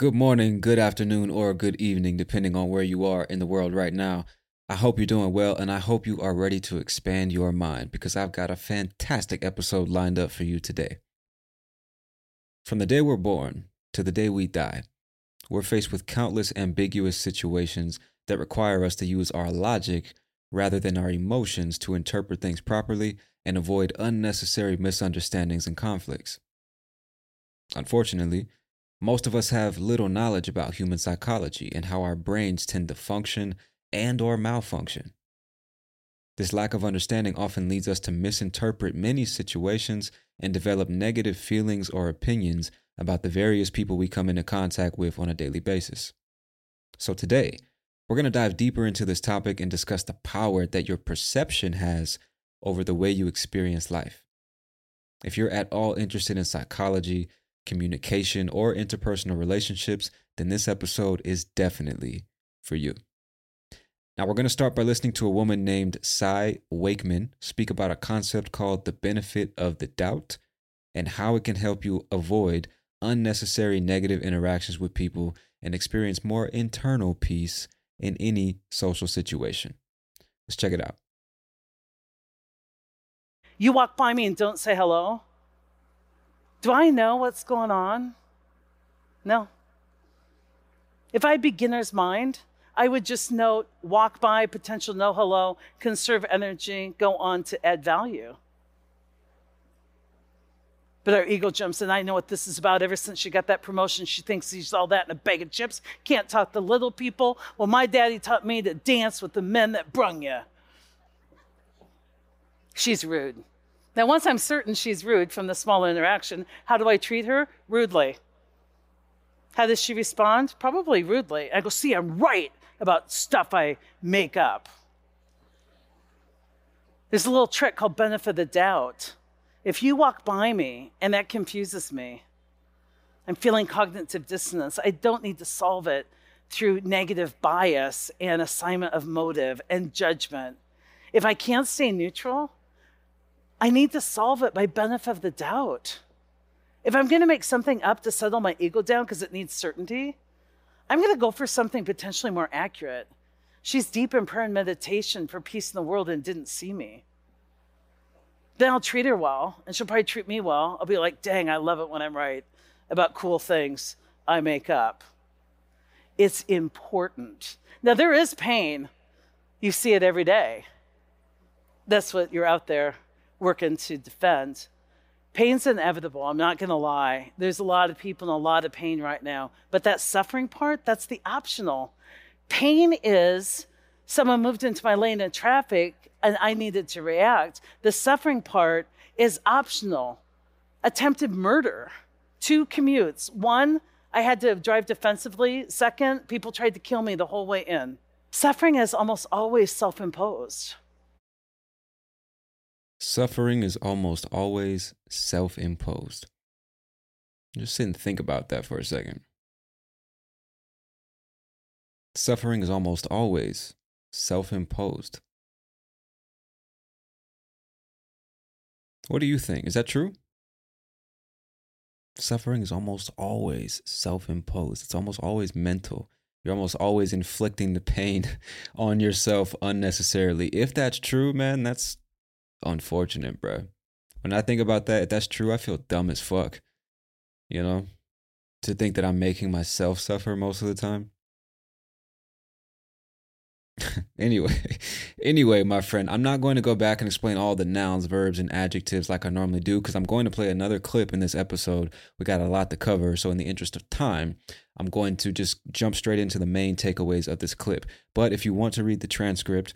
Good morning, good afternoon, or good evening, depending on where you are in the world right now. I hope you're doing well, and I hope you are ready to expand your mind because I've got a fantastic episode lined up for you today. From the day we're born to the day we die, we're faced with countless ambiguous situations that require us to use our logic rather than our emotions to interpret things properly and avoid unnecessary misunderstandings and conflicts. Unfortunately, most of us have little knowledge about human psychology and how our brains tend to function and or malfunction. This lack of understanding often leads us to misinterpret many situations and develop negative feelings or opinions about the various people we come into contact with on a daily basis. So today, we're going to dive deeper into this topic and discuss the power that your perception has over the way you experience life. If you're at all interested in psychology, communication, or interpersonal relationships, then this episode is definitely for you. Now, we're going to start by listening to a woman named Cy Wakeman speak about a concept called the benefit of the doubt and how it can help you avoid unnecessary negative interactions with people and experience more internal peace in any social situation. Let's check it out. You walk by me and don't say hello? Do I know what's going on? No. If I had beginner's mind, I would just note, walk by, potential no hello, conserve energy, go on to add value. But our ego jumps in. I know what this is about. Ever since she got that promotion, she thinks she's all that in a bag of chips. Can't talk to little people. Well, my daddy taught me to dance with the men that brung you. She's rude. Now, once I'm certain she's rude from the small interaction, how do I treat her? Rudely. How does she respond? Probably rudely. I go, see, I'm right about stuff I make up. There's a little trick called benefit of the doubt. If you walk by me and that confuses me, I'm feeling cognitive dissonance. I don't need to solve it through negative bias and assignment of motive and judgment. If I can't stay neutral, I need to solve it by benefit of the doubt. If I'm going to make something up to settle my ego down because it needs certainty, I'm going to go for something potentially more accurate. She's deep in prayer and meditation for peace in the world and didn't see me. Then I'll treat her well, and she'll probably treat me well. I'll be like, dang, I love it when I'm right about cool things I make up. It's important. Now, there is pain. You see it every day. That's what you're out there working to defend. Pain's inevitable, I'm not going to lie. There's a lot of people in a lot of pain right now. But that suffering part, that's the optional. Pain is someone moved into my lane in traffic and I needed to react. The suffering part is optional. Attempted murder, two commutes. One, I had to drive defensively. Second, people tried to kill me the whole way in. Suffering is almost always self imposed. Suffering is almost always self imposed. Just sit and think about that for a second. Suffering is almost always self imposed. What do you think? Is that true? Suffering is almost always self imposed, it's almost always mental. You're almost always inflicting the pain on yourself unnecessarily. If that's true, man, that's unfortunate, bro. When I think about that, if that's true, I feel dumb as fuck. You know, to think that I'm making myself suffer most of the time. anyway, anyway, my friend, I'm not going to go back and explain all the nouns, verbs, and adjectives like I normally do because I'm going to play another clip in this episode. We got a lot to cover, so in the interest of time, I'm going to just jump straight into the main takeaways of this clip. But if you want to read the transcript,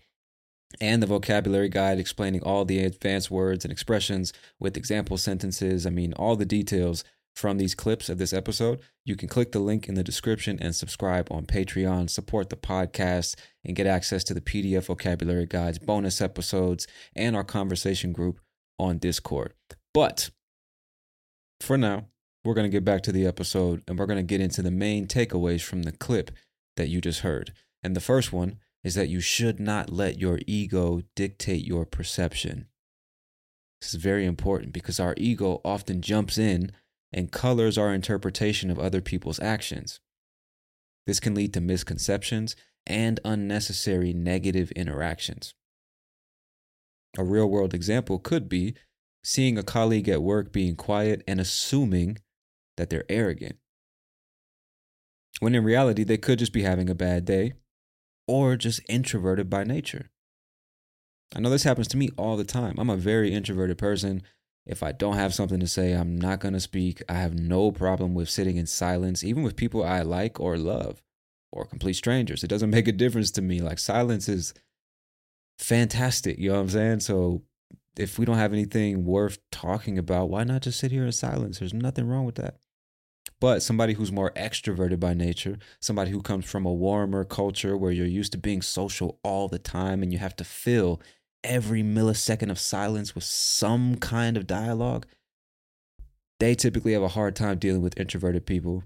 and the vocabulary guide explaining all the advanced words and expressions with example sentences. I mean, all the details from these clips of this episode, you can click the link in the description and subscribe on Patreon, support the podcast, and get access to the PDF vocabulary guides, bonus episodes, and our conversation group on Discord. But for now, we're going to get back to the episode and we're going to get into the main takeaways from the clip that you just heard. And the first one is that you should not let your ego dictate your perception. This is very important because our ego often jumps in and colors our interpretation of other people's actions. This can lead to misconceptions and unnecessary negative interactions. A real world example could be seeing a colleague at work being quiet and assuming that they're arrogant. When in reality, they could just be having a bad day or just introverted by nature. I know this happens to me all the time. I'm a very introverted person. If I don't have something to say, I'm not going to speak. I have no problem with sitting in silence, even with people I like or love or complete strangers. It doesn't make a difference to me. Like, silence is fantastic. You know what I'm saying? So, if we don't have anything worth talking about, why not just sit here in silence? There's nothing wrong with that. But somebody who's more extroverted by nature, somebody who comes from a warmer culture where you're used to being social all the time and you have to fill every millisecond of silence with some kind of dialogue, they typically have a hard time dealing with introverted people.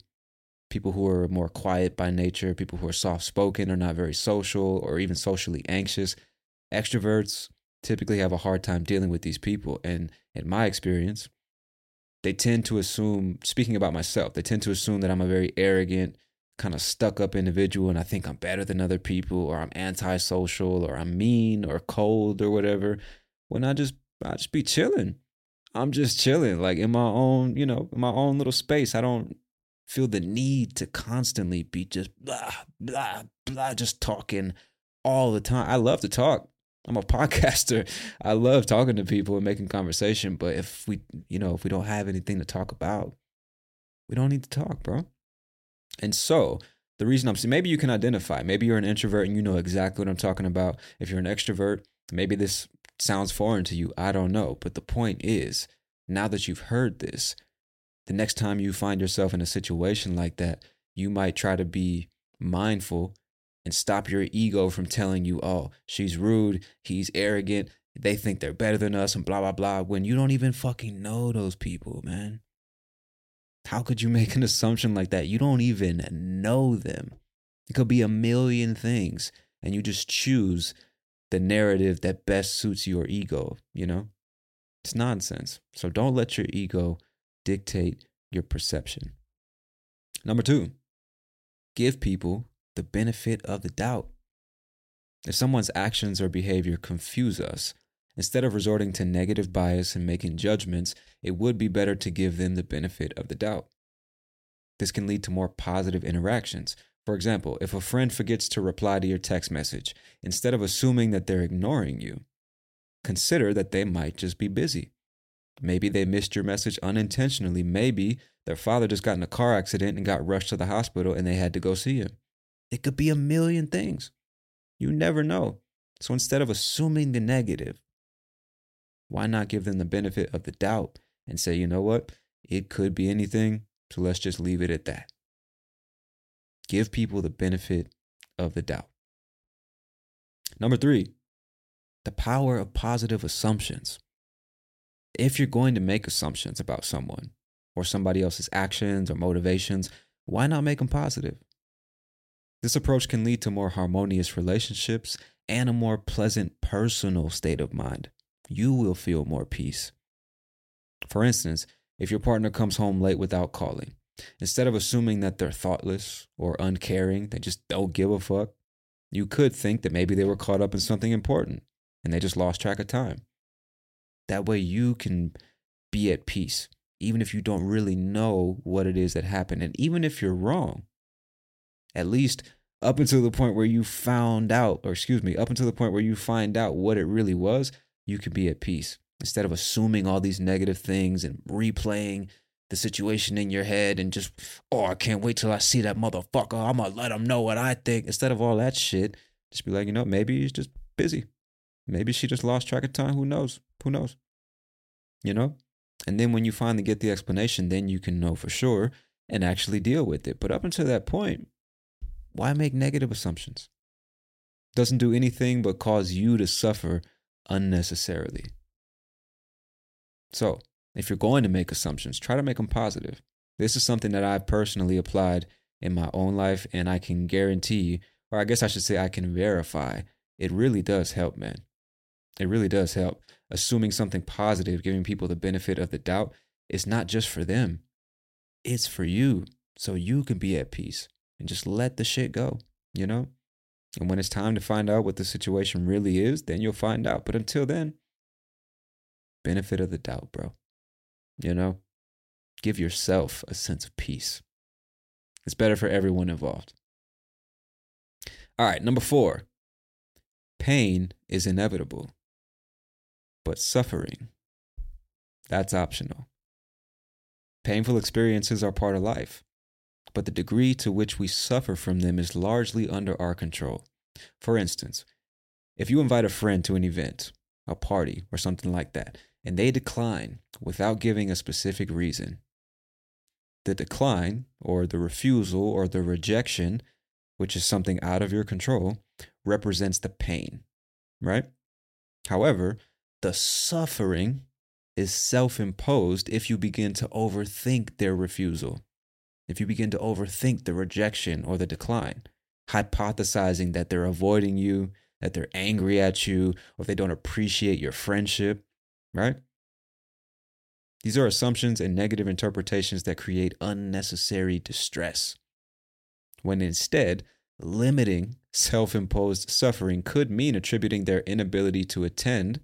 People who are more quiet by nature, people who are soft spoken or not very social or even socially anxious. Extroverts typically have a hard time dealing with these people. And in my experience, they tend to assume, speaking about myself, they tend to assume that I'm a very arrogant, kind of stuck up individual and I think I'm better than other people or I'm antisocial or I'm mean or cold or whatever. When I just I just be chilling. I'm just chilling, like in my own, you know, my own little space. I don't feel the need to constantly be just blah, blah, blah, just talking all the time. I love to talk. I'm a podcaster. I love talking to people and making conversation. But if we, you know, if we don't have anything to talk about, we don't need to talk, bro. And so the reason I'm saying maybe you can identify, maybe you're an introvert and you know exactly what I'm talking about. If you're an extrovert, maybe this sounds foreign to you. I don't know. But the point is, now that you've heard this, the next time you find yourself in a situation like that, you might try to be mindful and stop your ego from telling you, oh, she's rude, he's arrogant, they think they're better than us, and blah, blah, blah, when you don't even fucking know those people, man. How could you make an assumption like that? You don't even know them. It could be a million things, and you just choose the narrative that best suits your ego, you know? It's nonsense. So don't let your ego dictate your perception. Number two, give people the benefit of the doubt. If someone's actions or behavior confuse us, Instead of resorting to negative bias and making judgments, it would be better to give them the benefit of the doubt. This can lead to more positive interactions. For example, if a friend forgets to reply to your text message, instead of assuming that they're ignoring you, consider that they might just be busy. Maybe they missed your message unintentionally. Maybe their father just got in a car accident and got rushed to the hospital and they had to go see him. It could be a million things. You never know. So instead of assuming the negative, why not give them the benefit of the doubt and say, you know what? It could be anything. So let's just leave it at that. Give people the benefit of the doubt. Number three, the power of positive assumptions. If you're going to make assumptions about someone or somebody else's actions or motivations, why not make them positive? This approach can lead to more harmonious relationships and a more pleasant personal state of mind. You will feel more peace. For instance, if your partner comes home late without calling, instead of assuming that they're thoughtless or uncaring, they just don't give a fuck, you could think that maybe they were caught up in something important and they just lost track of time. That way you can be at peace, even if you don't really know what it is that happened. And even if you're wrong, at least up until the point where you found out, or excuse me, up until the point where you find out what it really was, you can be at peace. Instead of assuming all these negative things and replaying the situation in your head and just, oh, I can't wait till I see that motherfucker. I'm gonna let him know what I think. Instead of all that shit, just be like, you know, maybe he's just busy. Maybe she just lost track of time. Who knows? Who knows? You know? And then when you finally get the explanation, then you can know for sure and actually deal with it. But up until that point, why make negative assumptions? Doesn't do anything but cause you to suffer unnecessarily. So, if you're going to make assumptions, try to make them positive. This is something that I've personally applied in my own life, and I can guarantee, or I guess I should say, I can verify, it really does help, man. It really does help. Assuming something positive, giving people the benefit of the doubt, it's not just for them, it's for you. So you can be at peace and just let the shit go, you know? And when it's time to find out what the situation really is, then you'll find out. But until then, benefit of the doubt, bro. You know, give yourself a sense of peace. It's better for everyone involved. All right, number four pain is inevitable, but suffering, that's optional. Painful experiences are part of life, but the degree to which we suffer from them is largely under our control. For instance, if you invite a friend to an event, a party, or something like that, and they decline without giving a specific reason. The decline, or the refusal, or the rejection, which is something out of your control, represents the pain, right? However, the suffering is self imposed if you begin to overthink their refusal, if you begin to overthink the rejection or the decline, hypothesizing that they're avoiding you, that they're angry at you, or they don't appreciate your friendship, right? These are assumptions and negative interpretations that create unnecessary distress. When instead, limiting self imposed suffering could mean attributing their inability to attend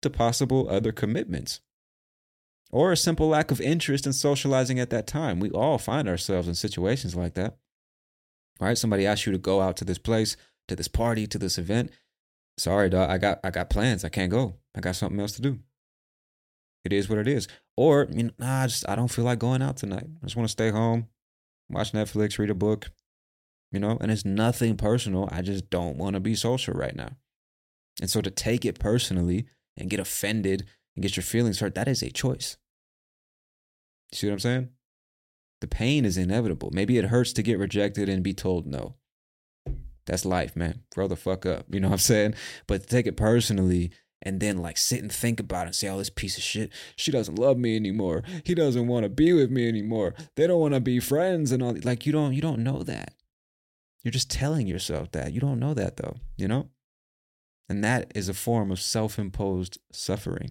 to possible other commitments or a simple lack of interest in socializing at that time. We all find ourselves in situations like that. Right? Somebody asks you to go out to this place, to this party, to this event. Sorry, dog. I got I got plans. I can't go. I got something else to do. It is what it is. Or, you know, nah, I just I don't feel like going out tonight. I just want to stay home, watch Netflix, read a book. You know, and it's nothing personal. I just don't want to be social right now. And so to take it personally and get offended and get your feelings hurt, that is a choice. You see what I'm saying? The pain is inevitable. Maybe it hurts to get rejected and be told no. That's life, man. Grow the fuck up. You know what I'm saying? But take it personally and then like sit and think about it and say, oh, this piece of shit, she doesn't love me anymore. He doesn't want to be with me anymore. They don't want to be friends and all like you don't you don't know that. You're just telling yourself that. You don't know that though, you know? And that is a form of self-imposed suffering.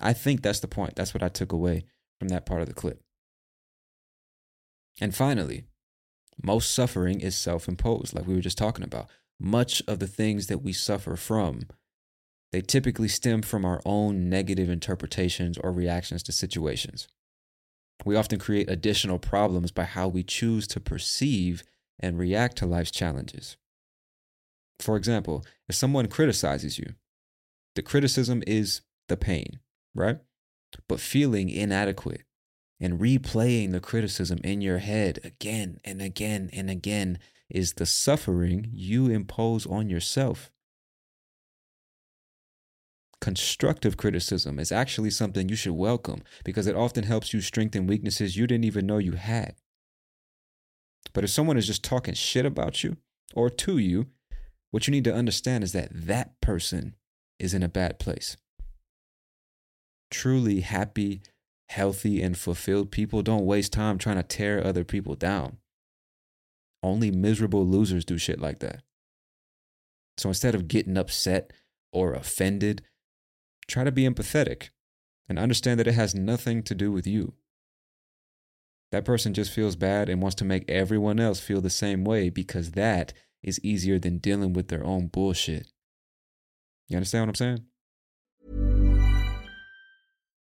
I think that's the point. That's what I took away from that part of the clip. And finally, most suffering is self imposed, like we were just talking about. Much of the things that we suffer from, they typically stem from our own negative interpretations or reactions to situations. We often create additional problems by how we choose to perceive and react to life's challenges. For example, if someone criticizes you, the criticism is the pain, right? But feeling inadequate and replaying the criticism in your head again and again and again is the suffering you impose on yourself. Constructive criticism is actually something you should welcome because it often helps you strengthen weaknesses you didn't even know you had. But if someone is just talking shit about you or to you, what you need to understand is that that person is in a bad place. Truly happy, healthy, and fulfilled people don't waste time trying to tear other people down. Only miserable losers do shit like that. So instead of getting upset or offended, try to be empathetic and understand that it has nothing to do with you. That person just feels bad and wants to make everyone else feel the same way because that is easier than dealing with their own bullshit. You understand what I'm saying?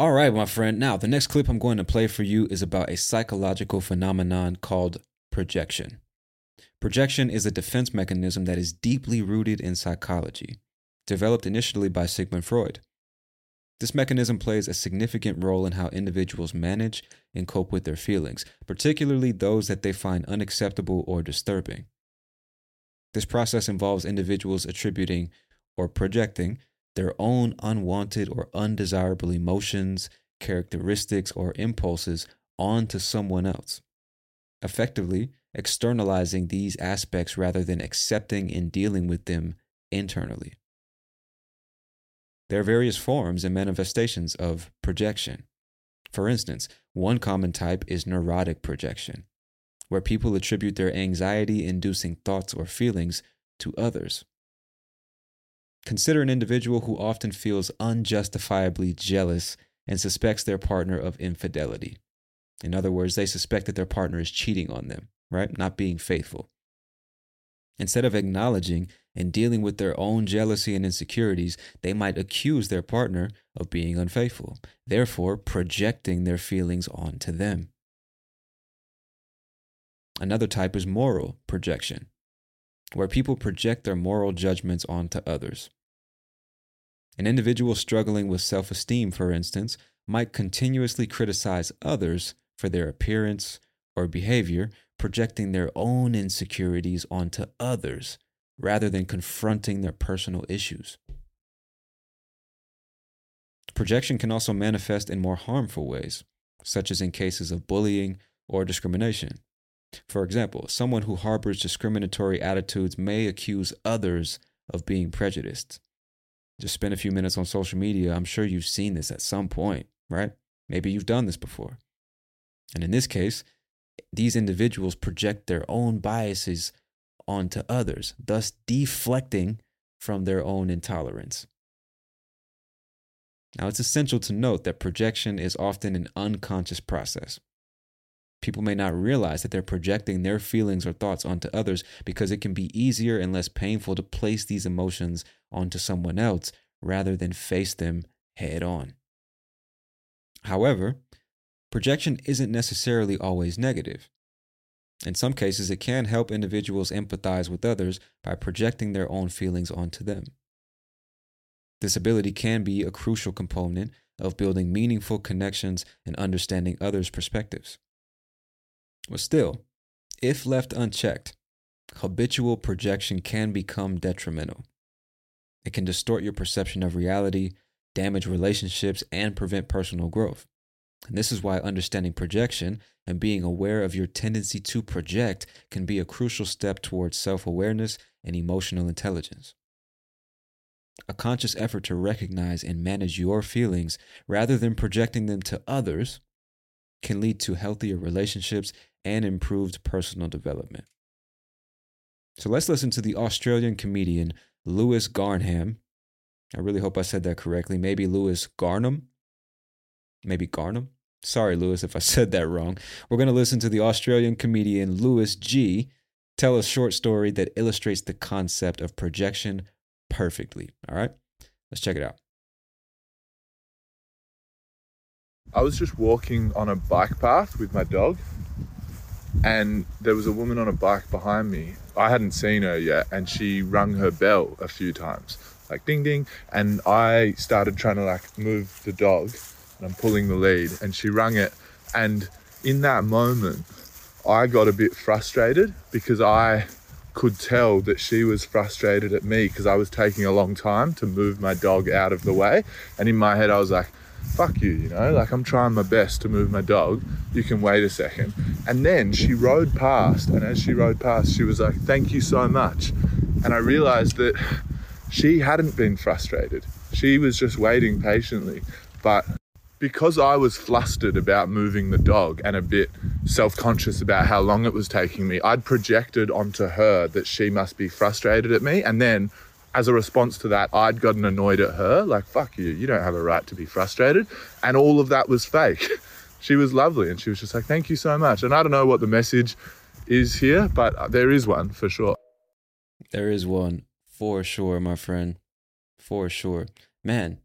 All right, my friend. Now, the next clip I'm going to play for you is about a psychological phenomenon called projection. Projection is a defense mechanism that is deeply rooted in psychology, developed initially by Sigmund Freud. This mechanism plays a significant role in how individuals manage and cope with their feelings, particularly those that they find unacceptable or disturbing. This process involves individuals attributing or projecting their own unwanted or undesirable emotions, characteristics, or impulses onto someone else, effectively externalizing these aspects rather than accepting and dealing with them internally. There are various forms and manifestations of projection. For instance, one common type is neurotic projection, where people attribute their anxiety inducing thoughts or feelings to others. Consider an individual who often feels unjustifiably jealous and suspects their partner of infidelity. In other words, they suspect that their partner is cheating on them, right? Not being faithful. Instead of acknowledging and dealing with their own jealousy and insecurities, they might accuse their partner of being unfaithful, therefore projecting their feelings onto them. Another type is moral projection where people project their moral judgments onto others. An individual struggling with self esteem, for instance, might continuously criticize others for their appearance or behavior, projecting their own insecurities onto others rather than confronting their personal issues. Projection can also manifest in more harmful ways, such as in cases of bullying or discrimination. For example, someone who harbors discriminatory attitudes may accuse others of being prejudiced. Just spend a few minutes on social media. I'm sure you've seen this at some point, right? Maybe you've done this before. And in this case, these individuals project their own biases onto others, thus deflecting from their own intolerance. Now, it's essential to note that projection is often an unconscious process people may not realize that they're projecting their feelings or thoughts onto others because it can be easier and less painful to place these emotions onto someone else rather than face them head on. However, projection isn't necessarily always negative. In some cases, it can help individuals empathize with others by projecting their own feelings onto them. This ability can be a crucial component of building meaningful connections and understanding others' perspectives. But still, if left unchecked, habitual projection can become detrimental. It can distort your perception of reality, damage relationships, and prevent personal growth. And this is why understanding projection and being aware of your tendency to project can be a crucial step towards self awareness and emotional intelligence. A conscious effort to recognize and manage your feelings rather than projecting them to others can lead to healthier relationships and improved personal development. So let's listen to the Australian comedian Lewis Garnham. I really hope I said that correctly. Maybe Lewis Garnham. Maybe Garnham. Sorry, Lewis, if I said that wrong. We're going to listen to the Australian comedian Lewis G tell a short story that illustrates the concept of projection perfectly. All right, let's check it out. I was just walking on a bike path with my dog, and there was a woman on a bike behind me. I hadn't seen her yet, and she rung her bell a few times, like ding ding. And I started trying to like move the dog, and I'm pulling the lead, and she rung it. And in that moment, I got a bit frustrated because I could tell that she was frustrated at me because I was taking a long time to move my dog out of the way. And in my head, I was like, fuck you, you know, like I'm trying my best to move my dog. You can wait a second. And then she rode past, and as she rode past, she was like, thank you so much. And I realized that she hadn't been frustrated. She was just waiting patiently. But because I was flustered about moving the dog and a bit self conscious about how long it was taking me, I'd projected onto her that she must be frustrated at me. And then, as a response to that, I'd gotten annoyed at her, like, fuck you, you don't have a right to be frustrated. And all of that was fake. she was lovely and she was just like, thank you so much. And I don't know what the message is here, but uh, there is one for sure. There is one for sure, my friend. For sure. Man,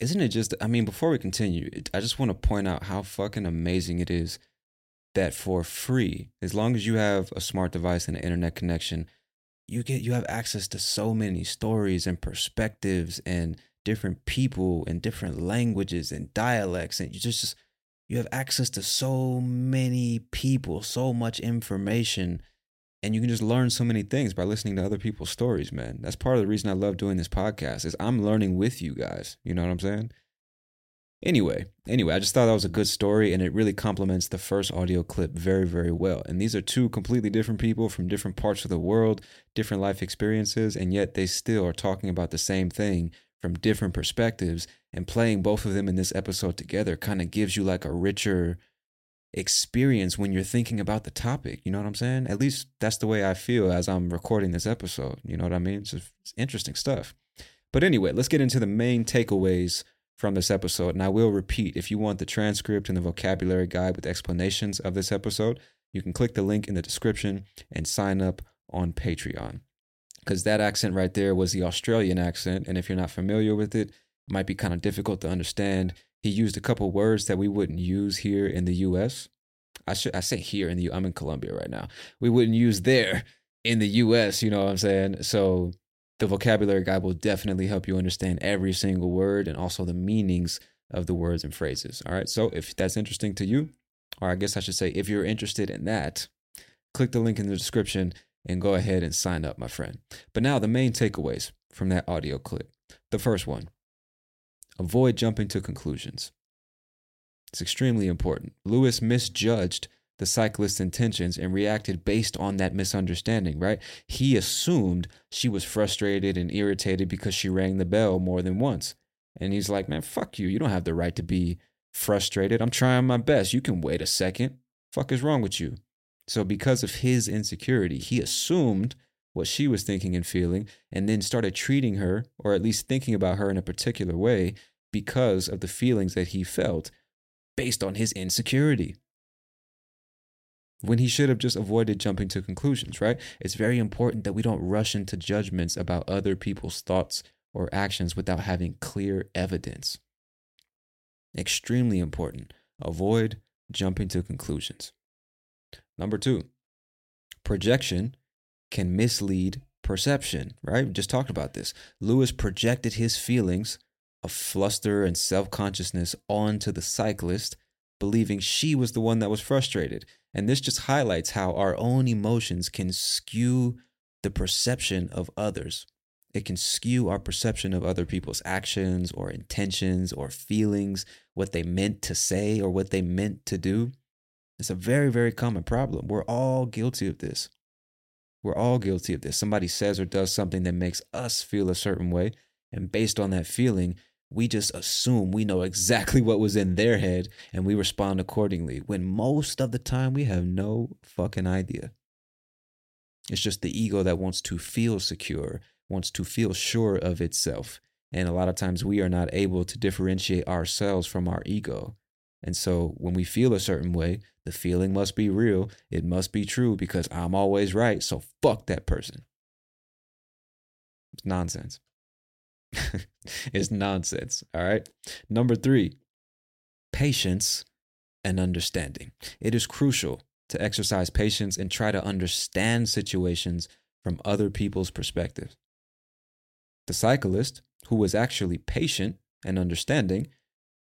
isn't it just i mean before we continue i just want to point out how fucking amazing it is that for free as long as you have a smart device and an internet connection you get you have access to so many stories and perspectives and different people and different languages and dialects and you just just you have access to so many people so much information and you can just learn so many things by listening to other people's stories man. That's part of the reason i love doing this podcast is i'm learning with you guys. You know what i'm saying anyway anyway i just thought that was a good story and it really complements the first audio clip very very well and these are two completely different people from different parts of the world different life experiences and yet they still are talking about the same thing from different perspectives and playing both of them in this episode together kind of gives you like a richer experience when you're thinking about the topic. You know what I'm saying? At least that's the way I feel as I'm recording this episode. You know what I mean? It's, it's interesting stuff. But anyway, let's get into the main takeaways from this episode. And I will repeat if you want the transcript and the vocabulary guide with explanations of this episode, you can click the link in the description and sign up on Patreon. Because that accent right there was the Australian accent. And if you're not familiar with it, it might be kind of difficult to understand he used a couple words that we wouldn't use here in the US. I should I say here in the. I'm in Colombia right now. We wouldn't use there in the US, you know what I'm saying? So the vocabulary guide will definitely help you understand every single word and also the meanings of the words and phrases. All right. So if that's interesting to you, or I guess I should say if you're interested in that, click the link in the description and go ahead and sign up, my friend. But now the main takeaways from that audio clip. The first one Avoid jumping to conclusions. It's extremely important. Lewis misjudged the cyclist's intentions and reacted based on that misunderstanding, right? He assumed she was frustrated and irritated because she rang the bell more than once. And he's like, man, fuck you. You don't have the right to be frustrated. I'm trying my best. You can wait a second. Fuck is wrong with you? So, because of his insecurity, he assumed what she was thinking and feeling and then started treating her, or at least thinking about her in a particular way because of the feelings that he felt based on his insecurity. When he should have just avoided jumping to conclusions, right? It's very important that we don't rush into judgments about other people's thoughts or actions without having clear evidence. Extremely important. Avoid jumping to conclusions. Number two, projection can mislead perception, right? We just talked about this. Lewis projected his feelings of fluster and self consciousness onto the cyclist, believing she was the one that was frustrated. And this just highlights how our own emotions can skew the perception of others. It can skew our perception of other people's actions or intentions or feelings, what they meant to say or what they meant to do. It's a very, very common problem. We're all guilty of this. We're all guilty of this. Somebody says or does something that makes us feel a certain way. And based on that feeling, we just assume we know exactly what was in their head and we respond accordingly when most of the time we have no fucking idea. It's just the ego that wants to feel secure wants to feel sure of itself. And a lot of times we are not able to differentiate ourselves from our ego. And so when we feel a certain way, the feeling must be real. It must be true because I'm always right. So fuck that person. It's nonsense. it's nonsense. All right. Number three, patience and understanding. It is crucial to exercise patience and try to understand situations from other people's perspectives. The cyclist, who was actually patient and understanding,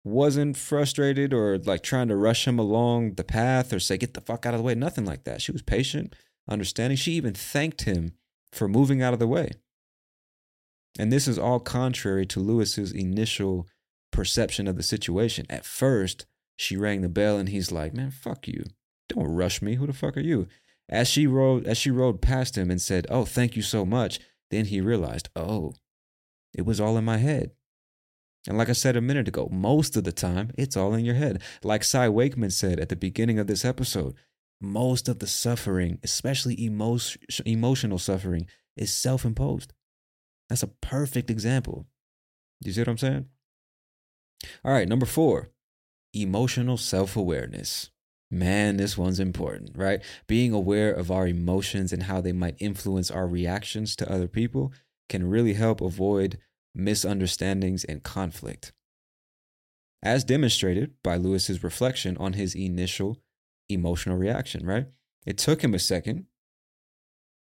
wasn't frustrated or like trying to rush him along the path or say, get the fuck out of the way. Nothing like that. She was patient, understanding. She even thanked him for moving out of the way. And this is all contrary to Lewis's initial perception of the situation. At first, she rang the bell and he's like, "Man, fuck you. Don't rush me. Who the fuck are you?" As she rode as she rode past him and said, "Oh, thank you so much." Then he realized, "Oh, it was all in my head." And like I said a minute ago, most of the time, it's all in your head. Like Cy Wakeman said at the beginning of this episode, most of the suffering, especially emo- emotional suffering, is self imposed. That's a perfect example. You see what I'm saying? All right, number four, emotional self awareness. Man, this one's important, right? Being aware of our emotions and how they might influence our reactions to other people can really help avoid misunderstandings and conflict. As demonstrated by Lewis's reflection on his initial emotional reaction, right? It took him a second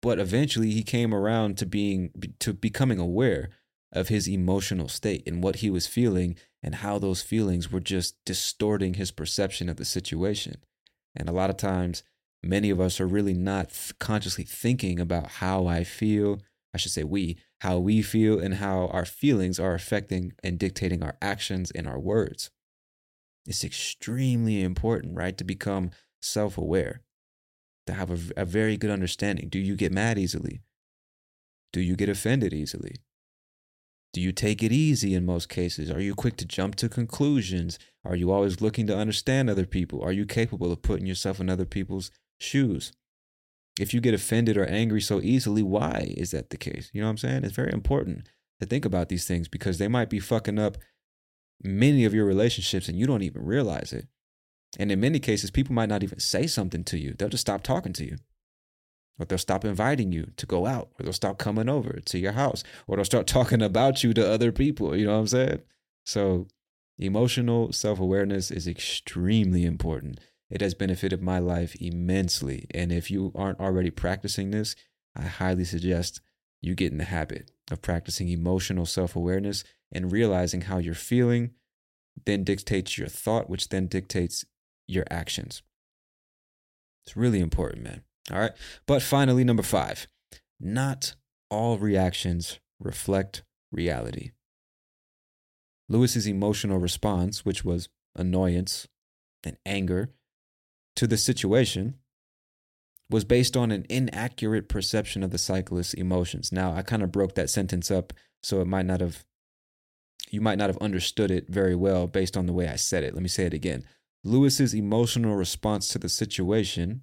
but eventually he came around to being to becoming aware of his emotional state and what he was feeling and how those feelings were just distorting his perception of the situation. And a lot of times many of us are really not consciously thinking about how I feel, I should say we, how we feel and how our feelings are affecting and dictating our actions and our words. It's extremely important, right, to become self-aware to have a, a very good understanding. Do you get mad easily? Do you get offended easily? Do you take it easy in most cases? Are you quick to jump to conclusions? Are you always looking to understand other people? Are you capable of putting yourself in other people's shoes? If you get offended or angry so easily, why is that the case? You know what I'm saying? It's very important to think about these things because they might be fucking up many of your relationships and you don't even realize it. And in many cases, people might not even say something to you. They'll just stop talking to you. Or they'll stop inviting you to go out, or they'll stop coming over to your house, or they'll start talking about you to other people. You know what I'm saying? So, emotional self awareness is extremely important. It has benefited my life immensely. And if you aren't already practicing this, I highly suggest you get in the habit of practicing emotional self awareness and realizing how you're feeling then dictates your thought, which then dictates your actions. It's really important, man. All right. But finally, number five, not all reactions reflect reality. Lewis's emotional response, which was annoyance and anger to the situation, was based on an inaccurate perception of the cyclist's emotions. Now, I kind of broke that sentence up so it might not have you might not have understood it very well based on the way I said it. Let me say it again. Lewis's emotional response to the situation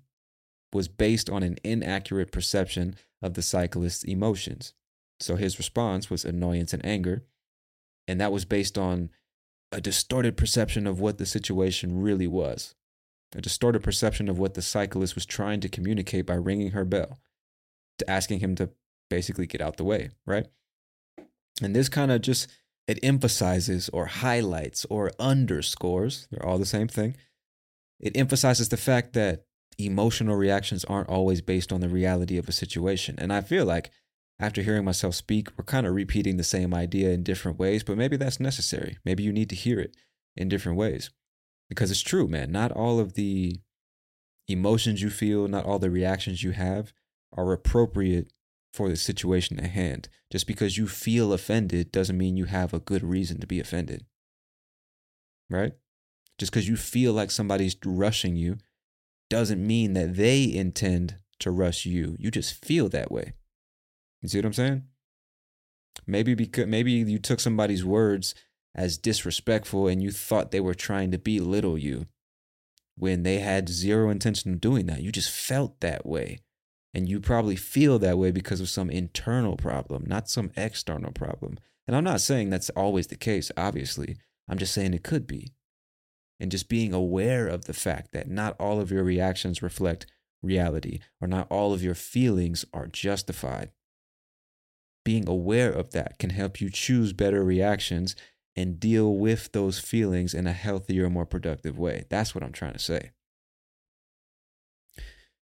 was based on an inaccurate perception of the cyclist's emotions. So his response was annoyance and anger, and that was based on a distorted perception of what the situation really was. A distorted perception of what the cyclist was trying to communicate by ringing her bell, to asking him to basically get out the way, right? And this kind of just it emphasizes or highlights or underscores, they're all the same thing. It emphasizes the fact that emotional reactions aren't always based on the reality of a situation. And I feel like after hearing myself speak, we're kind of repeating the same idea in different ways, but maybe that's necessary. Maybe you need to hear it in different ways. Because it's true, man. Not all of the emotions you feel, not all the reactions you have are appropriate for the situation at hand. Just because you feel offended doesn't mean you have a good reason to be offended. Right? Just because you feel like somebody's rushing you doesn't mean that they intend to rush you. You just feel that way. You see what I'm saying? Maybe because maybe you took somebody's words as disrespectful and you thought they were trying to belittle you when they had zero intention of doing that. You just felt that way. And you probably feel that way because of some internal problem, not some external problem. And I'm not saying that's always the case, obviously. I'm just saying it could be. And just being aware of the fact that not all of your reactions reflect reality or not all of your feelings are justified. Being aware of that can help you choose better reactions and deal with those feelings in a healthier, more productive way. That's what I'm trying to say.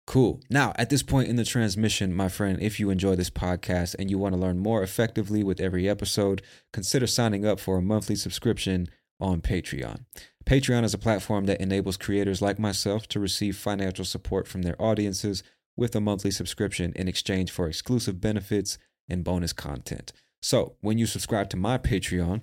Cool. Now, at this point in the transmission, my friend, if you enjoy this podcast and you want to learn more effectively with every episode, consider signing up for a monthly subscription on Patreon. Patreon is a platform that enables creators like myself to receive financial support from their audiences with a monthly subscription in exchange for exclusive benefits and bonus content. So, when you subscribe to my Patreon,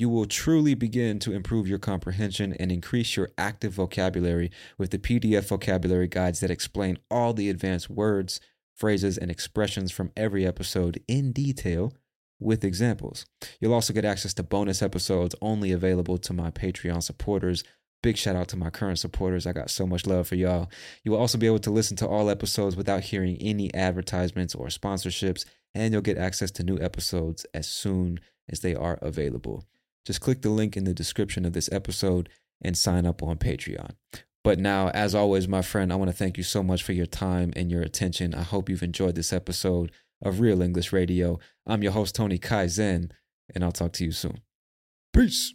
you will truly begin to improve your comprehension and increase your active vocabulary with the PDF vocabulary guides that explain all the advanced words, phrases, and expressions from every episode in detail with examples. You'll also get access to bonus episodes only available to my Patreon supporters. Big shout out to my current supporters. I got so much love for y'all. You will also be able to listen to all episodes without hearing any advertisements or sponsorships, and you'll get access to new episodes as soon as they are available just click the link in the description of this episode and sign up on Patreon. But now, as always, my friend, I want to thank you so much for your time and your attention. I hope you've enjoyed this episode of Real English Radio. I'm your host, Tony Kaizen, and I'll talk to you soon. Peace.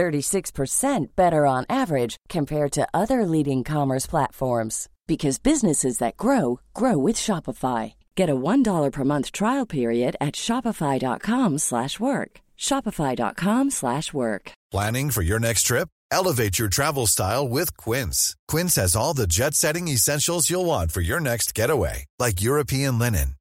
36% better on average compared to other leading commerce platforms because businesses that grow grow with Shopify. Get a $1 per month trial period at shopify.com/work. shopify.com/work. Planning for your next trip? Elevate your travel style with Quince. Quince has all the jet-setting essentials you'll want for your next getaway, like European linen,